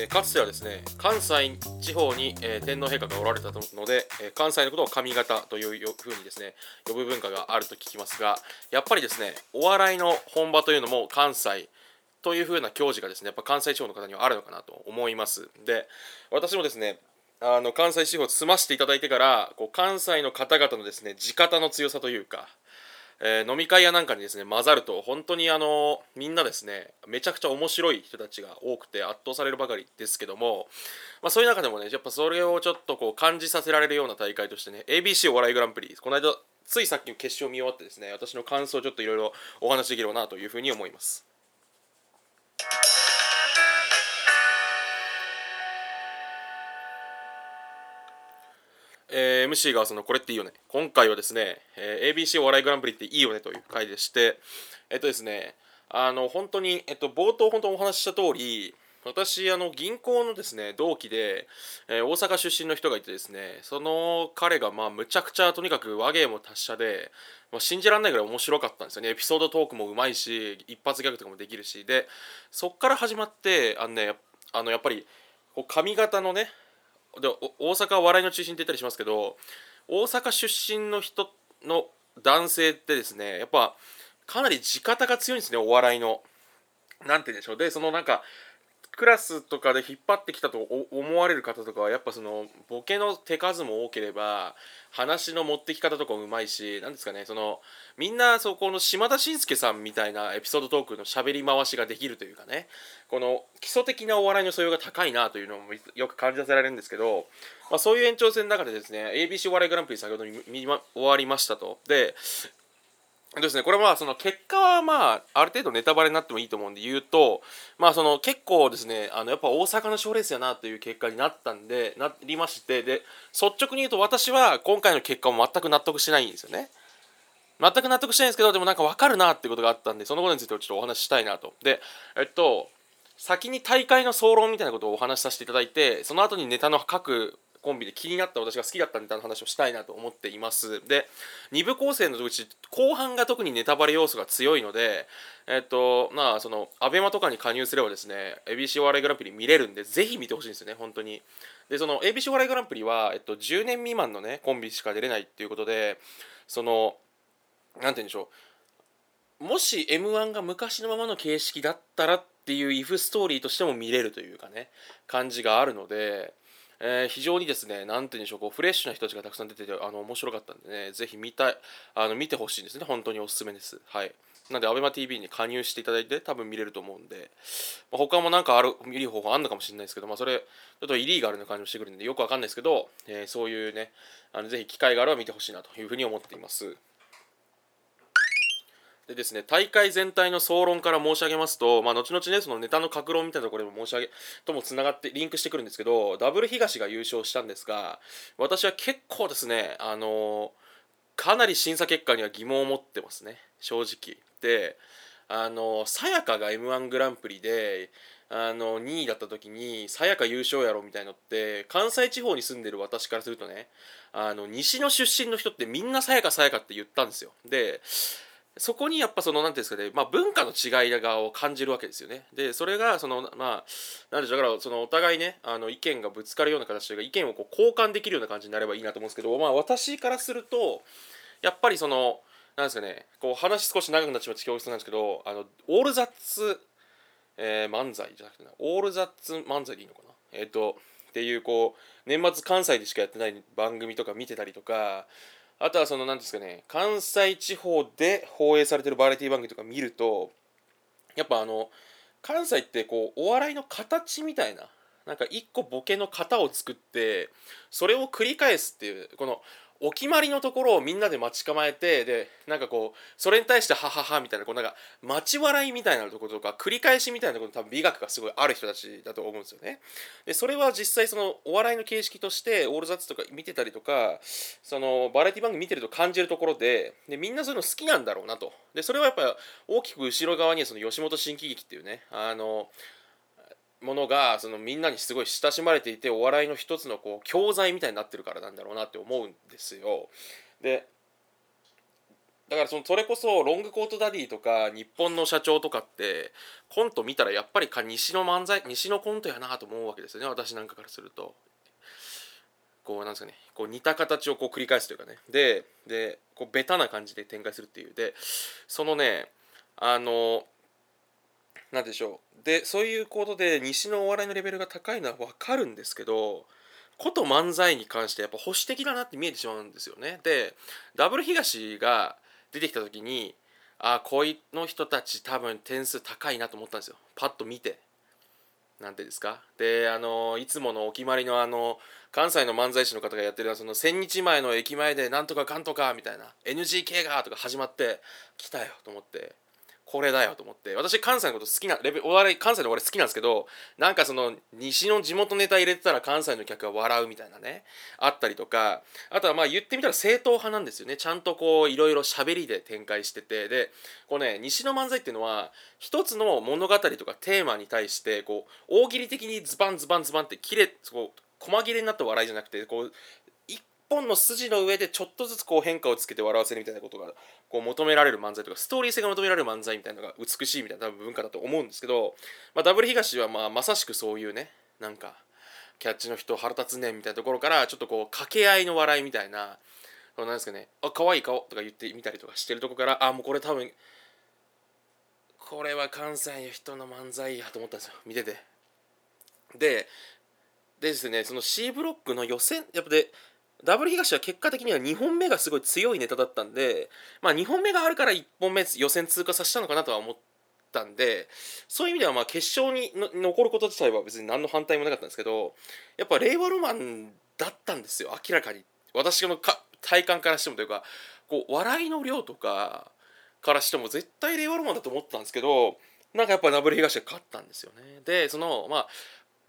えー、かつてはですね関西地方に、えー、天皇陛下がおられたので、え、関西のことを上方というふうにですね呼ぶ文化があると聞きますがやっぱりですねお笑いの本場というのも関西というふうな教示がですねやっぱ関西地方の方にはあるのかなと思います。で私もですねあの関西地方を済ましていただいてからこう関西の方々のですね地方の強さというかえー、飲み会やなんかにですね混ざると本当にあのみんなですねめちゃくちゃ面白い人たちが多くて圧倒されるばかりですけども、まあ、そういう中でもねやっぱそれをちょっとこう感じさせられるような大会としてね ABC お笑いグランプリこの間ついさっきの決勝見終わってですね私の感想をちょっといろいろお話しできればなというふうに思います。えー、MC がそのこれっていいよね。今回はですね、えー、ABC お笑いグランプリっていいよねという回でしてえっとですねあの本当に、えっと、冒頭本当お話しした通り私あの銀行のですね同期で、えー、大阪出身の人がいてですねその彼がまあむちゃくちゃとにかく和芸も達者で、まあ、信じられないぐらい面白かったんですよね。エピソードトークもうまいし一発ギャグとかもできるし。でそっから始まってあのねあのやっぱりこう髪型のねで大阪は笑いの中心って言ったりしますけど大阪出身の人の男性ってですねやっぱかなり地方が強いんですねお笑いの。なんて言うんでしょうでそのなんかクラスとかで引っ張ってきたと思われる方とかはやっぱそのボケの手数も多ければ話の持ってき方とかもうまいし何ですかねそのみんなそこの島田紳介さんみたいなエピソードトークの喋り回しができるというかねこの基礎的なお笑いの素養が高いなというのもよく感じさせられるんですけど、まあ、そういう延長戦の中でですね ABC お笑いグランプリ先ほど見終わりましたと。でですね、これはその結果はまあある程度ネタバレになってもいいと思うんで言うとまあその結構ですねあのやっぱ大阪の賞レースやなという結果になったんでなりましてで率直に言うと私は今回の結果も全く納得してないんですよね。全く納得してないんですけどでもなんか分かるなってことがあったんでそのことについてちょっとお話ししたいなと。でえっと先に大会の総論みたいなことをお話しさせていただいてその後にネタの各コンビで気になった私が好きだったネタの話をしたいなと思っています。で2部構成のうち後半が特にネタバレ要素が強いのでえっとまあその ABEMA とかに加入すればですね ABC お笑いグランプリ見れるんでぜひ見てほしいんですよね本当に。でその ABC お笑いグランプリは、えっと、10年未満のねコンビしか出れないっていうことでその何て言うんでしょう。もし m 1が昔のままの形式だったらっていうイフストーリーとしても見れるというかね感じがあるのでえー、非常にですね、なんて言うんでしょう、こうフレッシュな人たちがたくさん出てて、あの面白かったんでね、ぜひ見たい、あの見てほしいんですね、本当におすすめです。はい。なんで、ABEMATV に加入していただいて、多分見れると思うんで、まあ、他もなんかある、見る方法あるのかもしれないですけど、まあ、それ、ちょっとイリーガルな感じもしてくるんで、よくわかんないですけど、えー、そういうね、あのぜひ機会があれば見てほしいなというふうに思っています。でですね、大会全体の総論から申し上げますと、まあ、後々ね、そのネタの格論みたいなところでも申し上げ、ともつながって、リンクしてくるんですけど、ダブル東が優勝したんですが、私は結構ですね、あのかなり審査結果には疑問を持ってますね、正直。で、あのさやかが m 1グランプリで、あの2位だった時にさやか優勝やろみたいのって関西地方に住んでる私からするとねあの西の出身の人ってみんなさやかさやかって言ったんですよでそこにやっぱその何ていうんですかね、まあ、文化の違いがを感じるわけですよね。でそれがそのまあ何でしょうだからそのお互いねあの意見がぶつかるような形というか意見をこう交換できるような感じになればいいなと思うんですけど、まあ、私からするとやっぱりそのなんですかねこう話少し長くなっちまって恐縮なんですけどあのオールザッツ、えー、漫才じゃなくてオールザッツ漫才でいいのかな？えっ、ー、とっていうこう年末関西でしかやってない番組とか見てたりとかあとはその何ですかね関西地方で放映されてるバラエティ番組とか見るとやっぱあの関西ってこうお笑いの形みたいななんか一個ボケの型を作ってそれを繰り返すっていうこのお決まりのところをみんなで待ち構えてでなんかこうそれに対してハハハみたいなこうなんか待ち笑いみたいなところとか繰り返しみたいなところ多分美学がすごいある人たちだと思うんですよね。でそれは実際そのお笑いの形式としてオールザッツとか見てたりとかそのバラエティ番組見てると感じるところででみんなそういうの好きなんだろうなと。でそれはやっぱ大きく後ろ側にはその吉本新喜劇っていうねあのものがそのみんなにすごい親しまれていてお笑いの一つのこう教材みたいになってるからなんだろうなって思うんですよ。でだからそのそれこそロングコートダディとか日本の社長とかってコント見たらやっぱりか西の漫才西のコントやなと思うわけですよね私なんかからすると。こうなんですかねこう似た形をこう繰り返すというかね。ででこうベタな感じで展開するっていう。でそのねあのなんでしょう。でそういうことで西のお笑いのレベルが高いのは分かるんですけどこと漫才に関してやっぱ保守的だなって見えてしまうんですよね。でダブル東が出てきた時にあこいの人たち多分点数高いなと思ったんですよ。パッと見て。なんてですか？であのいつものお決まりのあの関西の漫才師の方がやってるその千日前の駅前でなんとかかんとかみたいな NGK がとか始まって来たよと思って。これだよと思って私関西のこと好きなレベお笑い関西のお笑い好きなんですけどなんかその西の地元ネタ入れてたら関西の客が笑うみたいなねあったりとかあとはまあ言ってみたら正統派なんですよね。ちゃんとこういろいろ喋りで展開しててでこうね西の漫才っていうのは一つの物語とかテーマに対してこう大喜利的にズバンズバンズバンって切れこう細切れになった笑いじゃなくてこう本の筋の上でちょっとずつこう変化をつけて笑わせるみたいなことがこう求められる漫才とかストーリー性が求められる漫才みたいなのが美しいみたいな多分文化だと思うんですけど、まあ、ダブル東はまあまさしくそういうねなんかキャッチの人腹立つねみたいなところからちょっとこう掛け合いの笑いみたいななんですかねあ可愛い顔とか言ってみたりとかしてるとこからあもうこれ多分これは関西の人の漫才やと思ったんですよ。見てて。でですねその C ブロックの予選やっぱでダブル東は結果的には2本目がすごい強いネタだったんで、まあ、2本目があるから1本目予選通過させたのかなとは思ったんでそういう意味ではまあ決勝に残ること自体は別に何の反対もなかったんですけどやっぱ令和ロマンだったんですよ明らかに。私のか体感からしてもというかこう笑いの量とかからしても絶対令和ロマンだと思ったんですけどなんかやっぱダブル東が勝ったんですよね。でそのまあ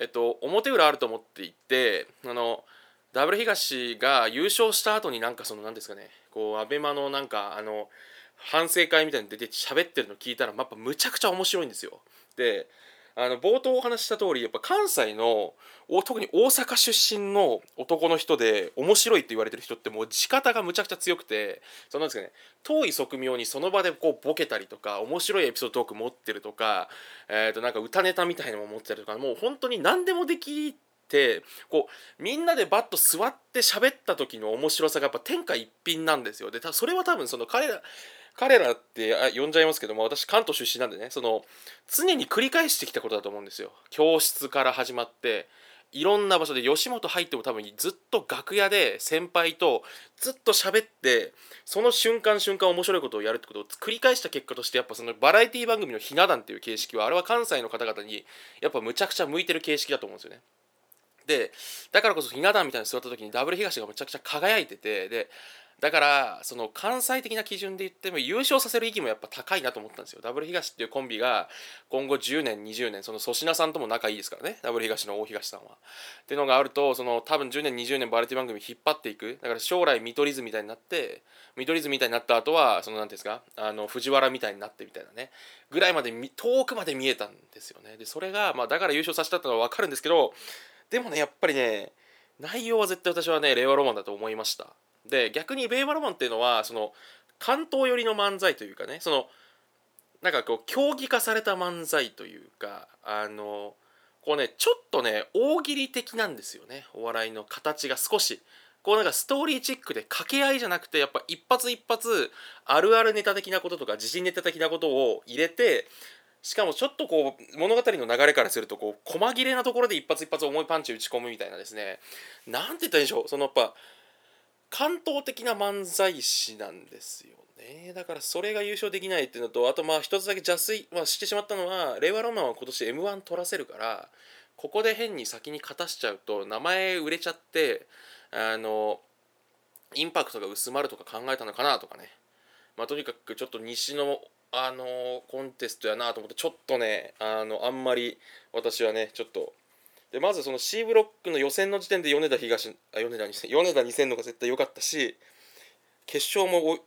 えっと表裏あると思っていてあのダブル東が優勝した後になんかその何ですかねこうアベマのなんかあの反省会みたいに出て喋ってるの聞いたらやっぱむちゃくちゃ面白いんですよ。であの冒頭お話しした通りやっぱ関西の特に大阪出身の男の人で面白いって言われてる人ってもう地方がむちゃくちゃ強くてそのなんですかね遠い側面にその場でこうボケたりとか面白いエピソードトーク持ってるとか、えー、となんか歌ネタみたいなのも持ってたりとかもう本当に何でもできてってこうみんなでバッと座って喋った時の面白さがやっぱ天下一品なんですよでそれは多分その彼ら彼らってあ呼んじゃいますけども私関東出身なんでねその常に繰り返してきたことだと思うんですよ教室から始まっていろんな場所で吉本入っても多分ずっと楽屋で先輩とずっと喋ってその瞬間瞬間面白いことをやるってことを繰り返した結果としてやっぱそのバラエティ番組のひな壇っていう形式はあれは関西の方々にやっぱむちゃくちゃ向いてる形式だと思うんですよね。でだからこそひな壇みたいに座った時にダブル東がめちゃくちゃ輝いててでだからその関西的な基準で言っても優勝させる意義もやっぱ高いなと思ったんですよ。ダブル東っていうコンビが今後10年20年その粗品さんとも仲いいですからね。ダブル東の大東さんは。っていうのがあるとその多分10年20年バラエティ番組引っ張っていく。だから将来見取り図みたいになって見取り図みたいになった後はその何ていうんですかあの藤原みたいになってみたいなね。ぐらいまで遠くまで見えたんですよね。でそれがまあだから優勝させたってのは分かるんですけどでもねやっぱりね内容は絶対私はね令和ロマンだと思いました。で逆に令和ロマンっていうのはその関東寄りの漫才というかねそのなんかこう競技化された漫才というかあのこうねちょっとね大喜利的なんですよね。お笑いの形が少し。こうなんかストーリーチックで掛け合いじゃなくてやっぱ一発一発あるあるネタ的なこととか自信ネタ的なことを入れてしかもちょっとこう物語の流れからするとこう細切れなところで一発一発重いパンチ打ち込むみたいなですね。なんて言ったらいいでしょう。そのやっぱ関東的な漫才師なんですよね。だからそれが優勝できないっていうのとあとまあ一つだけ邪推、まあ、してしまったのは令和ロマンは今年 m 1取らせるからここで変に先に勝たしちゃうと名前売れちゃってあのインパクトが薄まるとか考えたのかなとかね。まあとにかくちょっと西のあのコンテストやなと思ってちょっとねあのあんまり私はねちょっと。でまずその C ブロックの予選の時点で米田東あ米田に米田2000のが絶対良かったし決勝も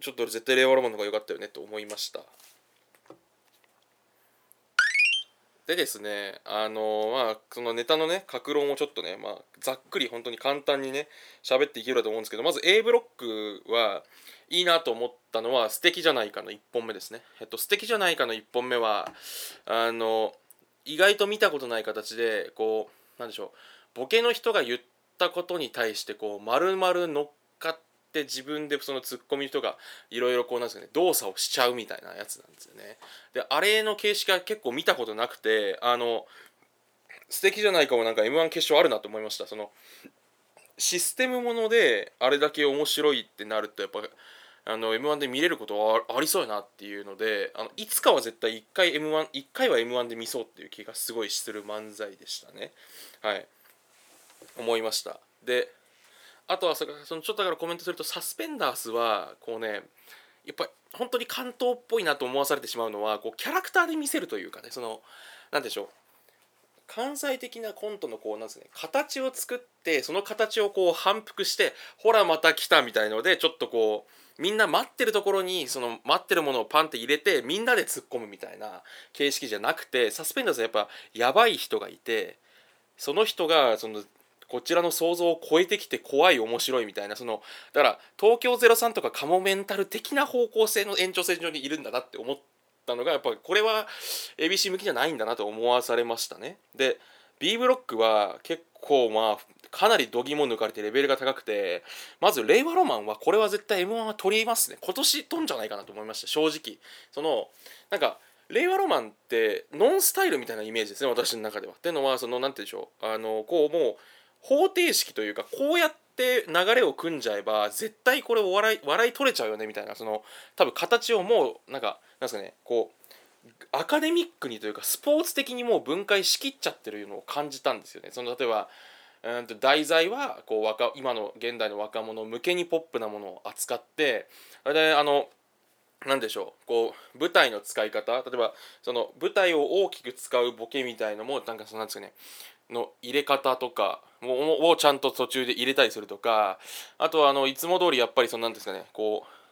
ちょっと俺絶対令和ロマンの方が良かったよねと思いました。でですねあのまあそのネタのね格論をちょっとねまあざっくり本当に簡単にね喋っていけると思うんですけどまず A ブロックはいいなと思ったのは素敵じゃないかの1本目ですね。えっと素敵じゃないかの1本目はあの意外と見たことない形でこうなんでしょうボケの人が言ったことに対してこう丸々乗っかってって自分でそのツッコミの人がいろいろこうなんですかね動作をしちゃうみたいなやつなんですよね。であれの形式が結構見たことなくてあの素敵じゃないかもなんか m 1決勝あるなと思いました。そのシステムものであれだけ面白いってなるとやっぱあの m 1で見れることはありそうやなっていうのであのいつかは絶対1回 m 1 1回は m 1で見そうっていう気がすごいする漫才でしたね。はい。思いました。であとはそのちょっとだからコメントするとサスペンダースはこうねやっぱり本当に関東っぽいなと思わされてしまうのはこうキャラクターで見せるというかねその何でしょう関西的なコントのこうなんですね形を作ってその形をこう反復してほらまた来たみたいのでちょっとこうみんな待ってるところにその待ってるものをパンって入れてみんなで突っ込むみたいな形式じゃなくてサスペンダーズはやっぱやばい人がいてその人がそのこちらの想像を超えてきて怖い面白いみたいなそのだから東京03とかカモメンタル的な方向性の延長線上にいるんだなって思ったのがやっぱりこれは ABC 向きじゃないんだなと思わされましたね。で B ブロックは結構まあかなり度肝抜かれてレベルが高くてまず令和ロマンはこれは絶対 m 1は取りますね。今年とんじゃないかなと思いました正直。そのなんか令和ロマンってノンスタイルみたいなイメージですね私の中では。っていうのはその何て言うんでしょう。あのこうもう方程式というかこうやって流れを組んじゃえば絶対これお笑い笑い取れちゃうよねみたいなその多分形をもうなんかなんですかねこうアカデミックにというかスポーツ的にもう分解しきっちゃってるのを感じたんですよね。その例えばうんと題材はこう若今の現代の若者向けにポップなものを扱ってであの何でしょうこう舞台の使い方例えばその舞台を大きく使うボケみたいのもなんかそのなんですかねの入れ方とかをちゃんと途中で入れたりするとかあとはあのいつも通りやっぱりそのなんですかねこう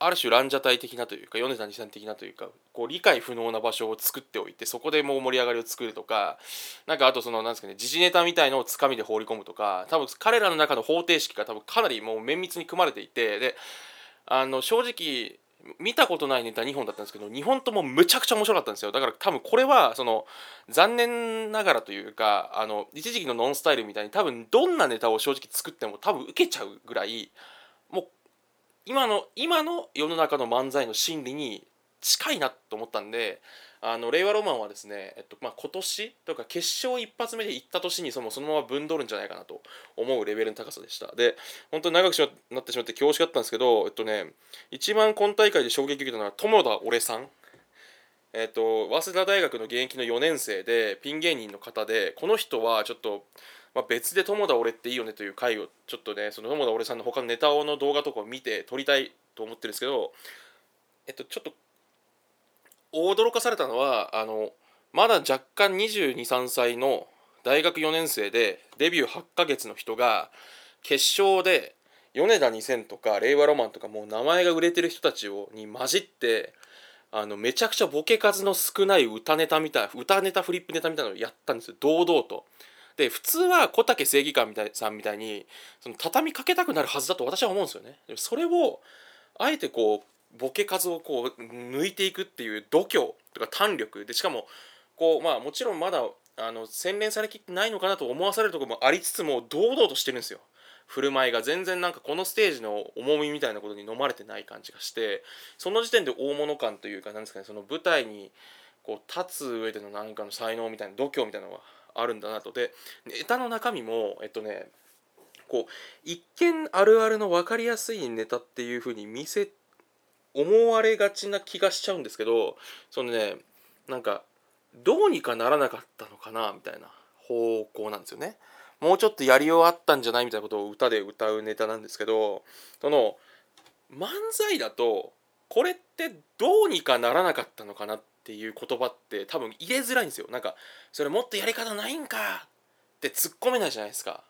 ある種ランジャタイ的なというか米谷さん的なというかこう理解不能な場所を作っておいてそこでもう盛り上がりを作るとかなんかあとそのなんですかね時事ネタみたいのをつかみで放り込むとか多分彼らの中の方程式が多分かなりもう綿密に組まれていてであの正直見たことないネタ2本だったんですけど2本ともむちゃくちゃ面白かったんですよ。だから多分これはその残念ながらというかあの一時期のノンスタイルみたいに多分どんなネタを正直作っても多分受けちゃうぐらいもう今の今の世の中の漫才の心理に近いなと思ったんであの令和ロマンはですね、えっとまあ、今年とか決勝一発目で行った年にそのそのままぶんどるんじゃないかなと思うレベルの高さでした。で本当に長くなってしまって恐縮だったんですけど、えっとね、一番今大会で衝撃を受けたのは友田俺さん。えっと、早稲田大学の現役の4年生でピン芸人の方でこの人はちょっと、まあ、別で友田俺っていいよねという回をちょっとねその友田俺さんの他のネタをの動画とかを見て撮りたいと思ってるんですけどえっとちょっと驚かされたのはあのまだ若干223歳の大学4年生でデビュー8ヶ月の人が決勝で米田2000とか令和ロマンとかもう名前が売れてる人たちをに混じってあのめちゃくちゃボケ数の少ない歌ネタみたい歌ネタフリップネタみたいなのをやったんですよ堂々と。で普通は小竹正義感みたいさんみたいにその畳みかけたくなるはずだと私は思うんですよね。それをあえてこうボケ数をこう抜いていくっていう度胸とか胆力でしかもこうまあもちろんまだあの洗練されきってないのかなと思わされるとこもありつつも堂々としてるんですよ。振る舞いが全然なんかこのステージの重みみたいなことに飲まれてない感じがしてその時点で大物感というかなんですかねその舞台にこう立つ上での何かの才能みたいな度胸みたいなのがあるんだなと。でネタの中身もえっとねこう一見あるあるの分かりやすいネタっていう風に見せ思われがちな気がしちゃうんですけどそのねなんかどうにかならなかったのかなみたいな方向なんですよね。もうちょっとやりようあったんじゃないみたいなことを歌で歌うネタなんですけどその漫才だとこれってどうにかならなかったのかなっていう言葉って多分入れづらいんですよ。なんかそれもっとやり方ないんかって突っ込めないじゃないですか。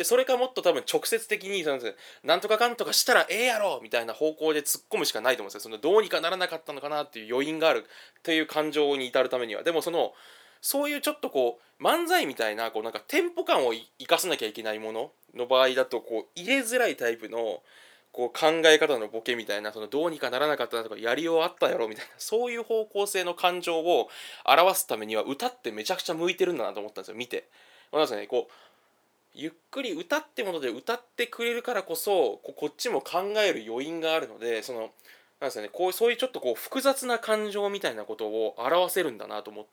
でそれかもっと多分直接的にそのなんとかかんとかしたらええやろみたいな方向で突っ込むしかないと思うんですよ。そのどうにかならなかったのかなっていう余韻があるっていう感情に至るためには。でもそのそういうちょっとこう漫才みたいなこうなんかテンポ感を生かさなきゃいけないものの場合だとこう入れづらいタイプのこう考え方のボケみたいなそのどうにかならなかったなとかやりようあったやろみたいなそういう方向性の感情を表すためには歌ってめちゃくちゃ向いてるんだなと思ったんですよ。見て。まずねこうゆっくり歌ってもので歌ってくれるからこそこっちも考える余韻があるのでそのなんですねこうそういうちょっとこう複雑な感情みたいなことを表せるんだなと思っ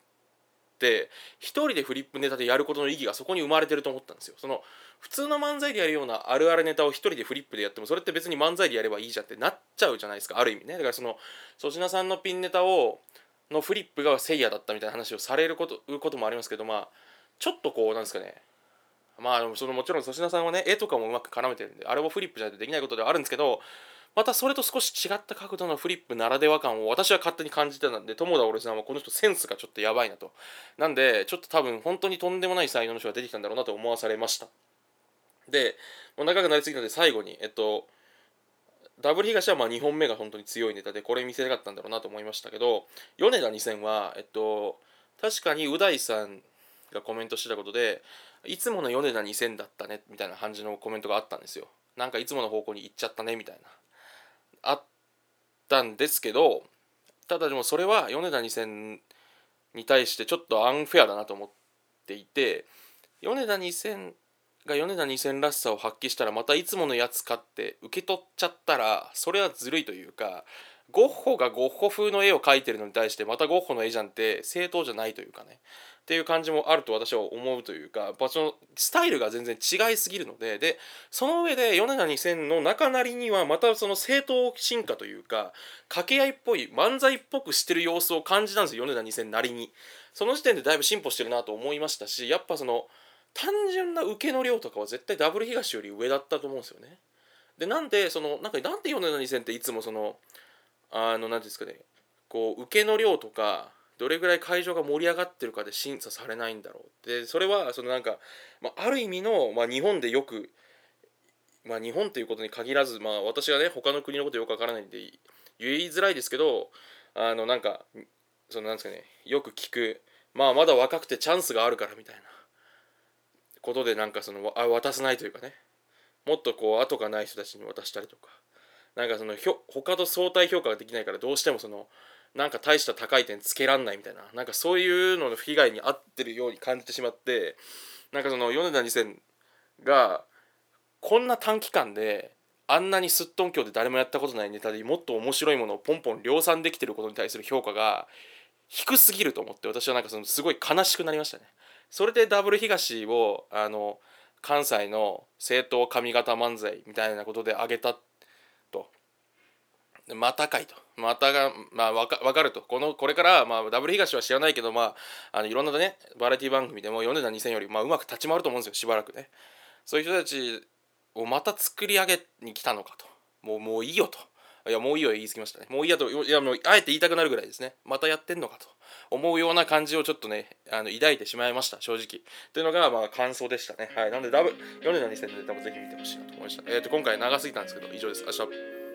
て一人でフリップネタでやることの意義がそこに生まれてると思ったんですよ。その普通の漫才でやるようなあるあるネタを一人でフリップでやってもそれって別に漫才でやればいいじゃんってなっちゃうじゃないですかある意味ねだからその粗品さんのピンネタをのフリップがせいやだったみたいな話をされることこともありますけどまあちょっとこうなんですかねまあそのもちろん粗品さんはね絵とかもうまく絡めてるんであれもフリップじゃないとできないことではあるんですけどまたそれと少し違った角度のフリップならでは感を私は勝手に感じてたんで友田俺さんはこの人センスがちょっとやばいなと。なんでちょっと多分本当にとんでもない才能の人が出てきたんだろうなと思わされました。でもう長くなりすぎたので最後にえっとダブル東はまあ2本目が本当に強いネタでこれ見せたかったんだろうなと思いましたけど米田2000はえっと確かにう大さんがコメントしてたことでいつもの米田2000だったねみたいな感じのコメントがあったんですよ。なんかいつもの方向に行っちゃったねみたいな。あったんですけどただでもそれは米田2000に対してちょっとアンフェアだなと思っていて米田2000が米田2000らしさを発揮したらまたいつものやつかって受け取っちゃったらそれはずるいというかゴッホがゴッホ風の絵を描いてるのに対してまたゴッホの絵じゃんって正当じゃないというかね。っていう感じもあると私は思うというか場所のスタイルが全然違いすぎるのででその上で米田2000の中なりにはまたその正当進化というか掛け合いっぽい漫才っぽくしてる様子を感じたんですよ米田2000なりに。その時点でだいぶ進歩してるなと思いましたしやっぱその単純な受けの量とかは絶対ダブル東より上だったと思うんですよね。でなんでそのなんかなんで米田2000っていつもそのあの何んですかね。こう受けの量とかどれぐらい会場が盛り上がってるかで審査されないんだろう。でそれはそのなんか、まあ、ある意味の、まあ、日本でよく、まあ、日本ということに限らず、まあ、私がね他の国のことよくわからないんで言いづらいですけどあのなんかそのなんですかねよく聞くまあまだ若くてチャンスがあるからみたいなことでなんかそのあ渡さないというかねもっとこう後がない人たちに渡したりとか。なんかそのひょ他と相対評価ができないからどうしてもそのなんか大した高い点つけらんないみたいななんかそういうのの被害に遭ってるように感じてしまってなんかその米田2000がこんな短期間であんなにすっとんきょうで誰もやったことないネタでもっと面白いものをポンポン量産できてることに対する評価が低すぎると思って私はなんかそのすごい悲しくなりましたね。それでダブル東をあの関西の正統上方漫才みたいなことで挙げたまたかいと。またが、まあ、わかかると。この、これから、まあ、ダブル東は知らないけど、まあ、あのいろんなね、バラエティ番組でも米田2000より、まあ、うまく立ち回ると思うんですよ、しばらくね。そういう人たちをまた作り上げに来たのかと。もう、もういいよと。いや、もういいよ言い過ぎましたね。もういいやと、いや、もう、あえて言いたくなるぐらいですね。またやってんのかと思うような感じをちょっとね、あの抱いてしまいました、正直。というのが、まあ、感想でしたね。はい。なんで、ダブル、米田2000で多分ぜひ見てほしいなと思いました。えっ、ー、と、今回長すぎたんですけど、以上です。明日。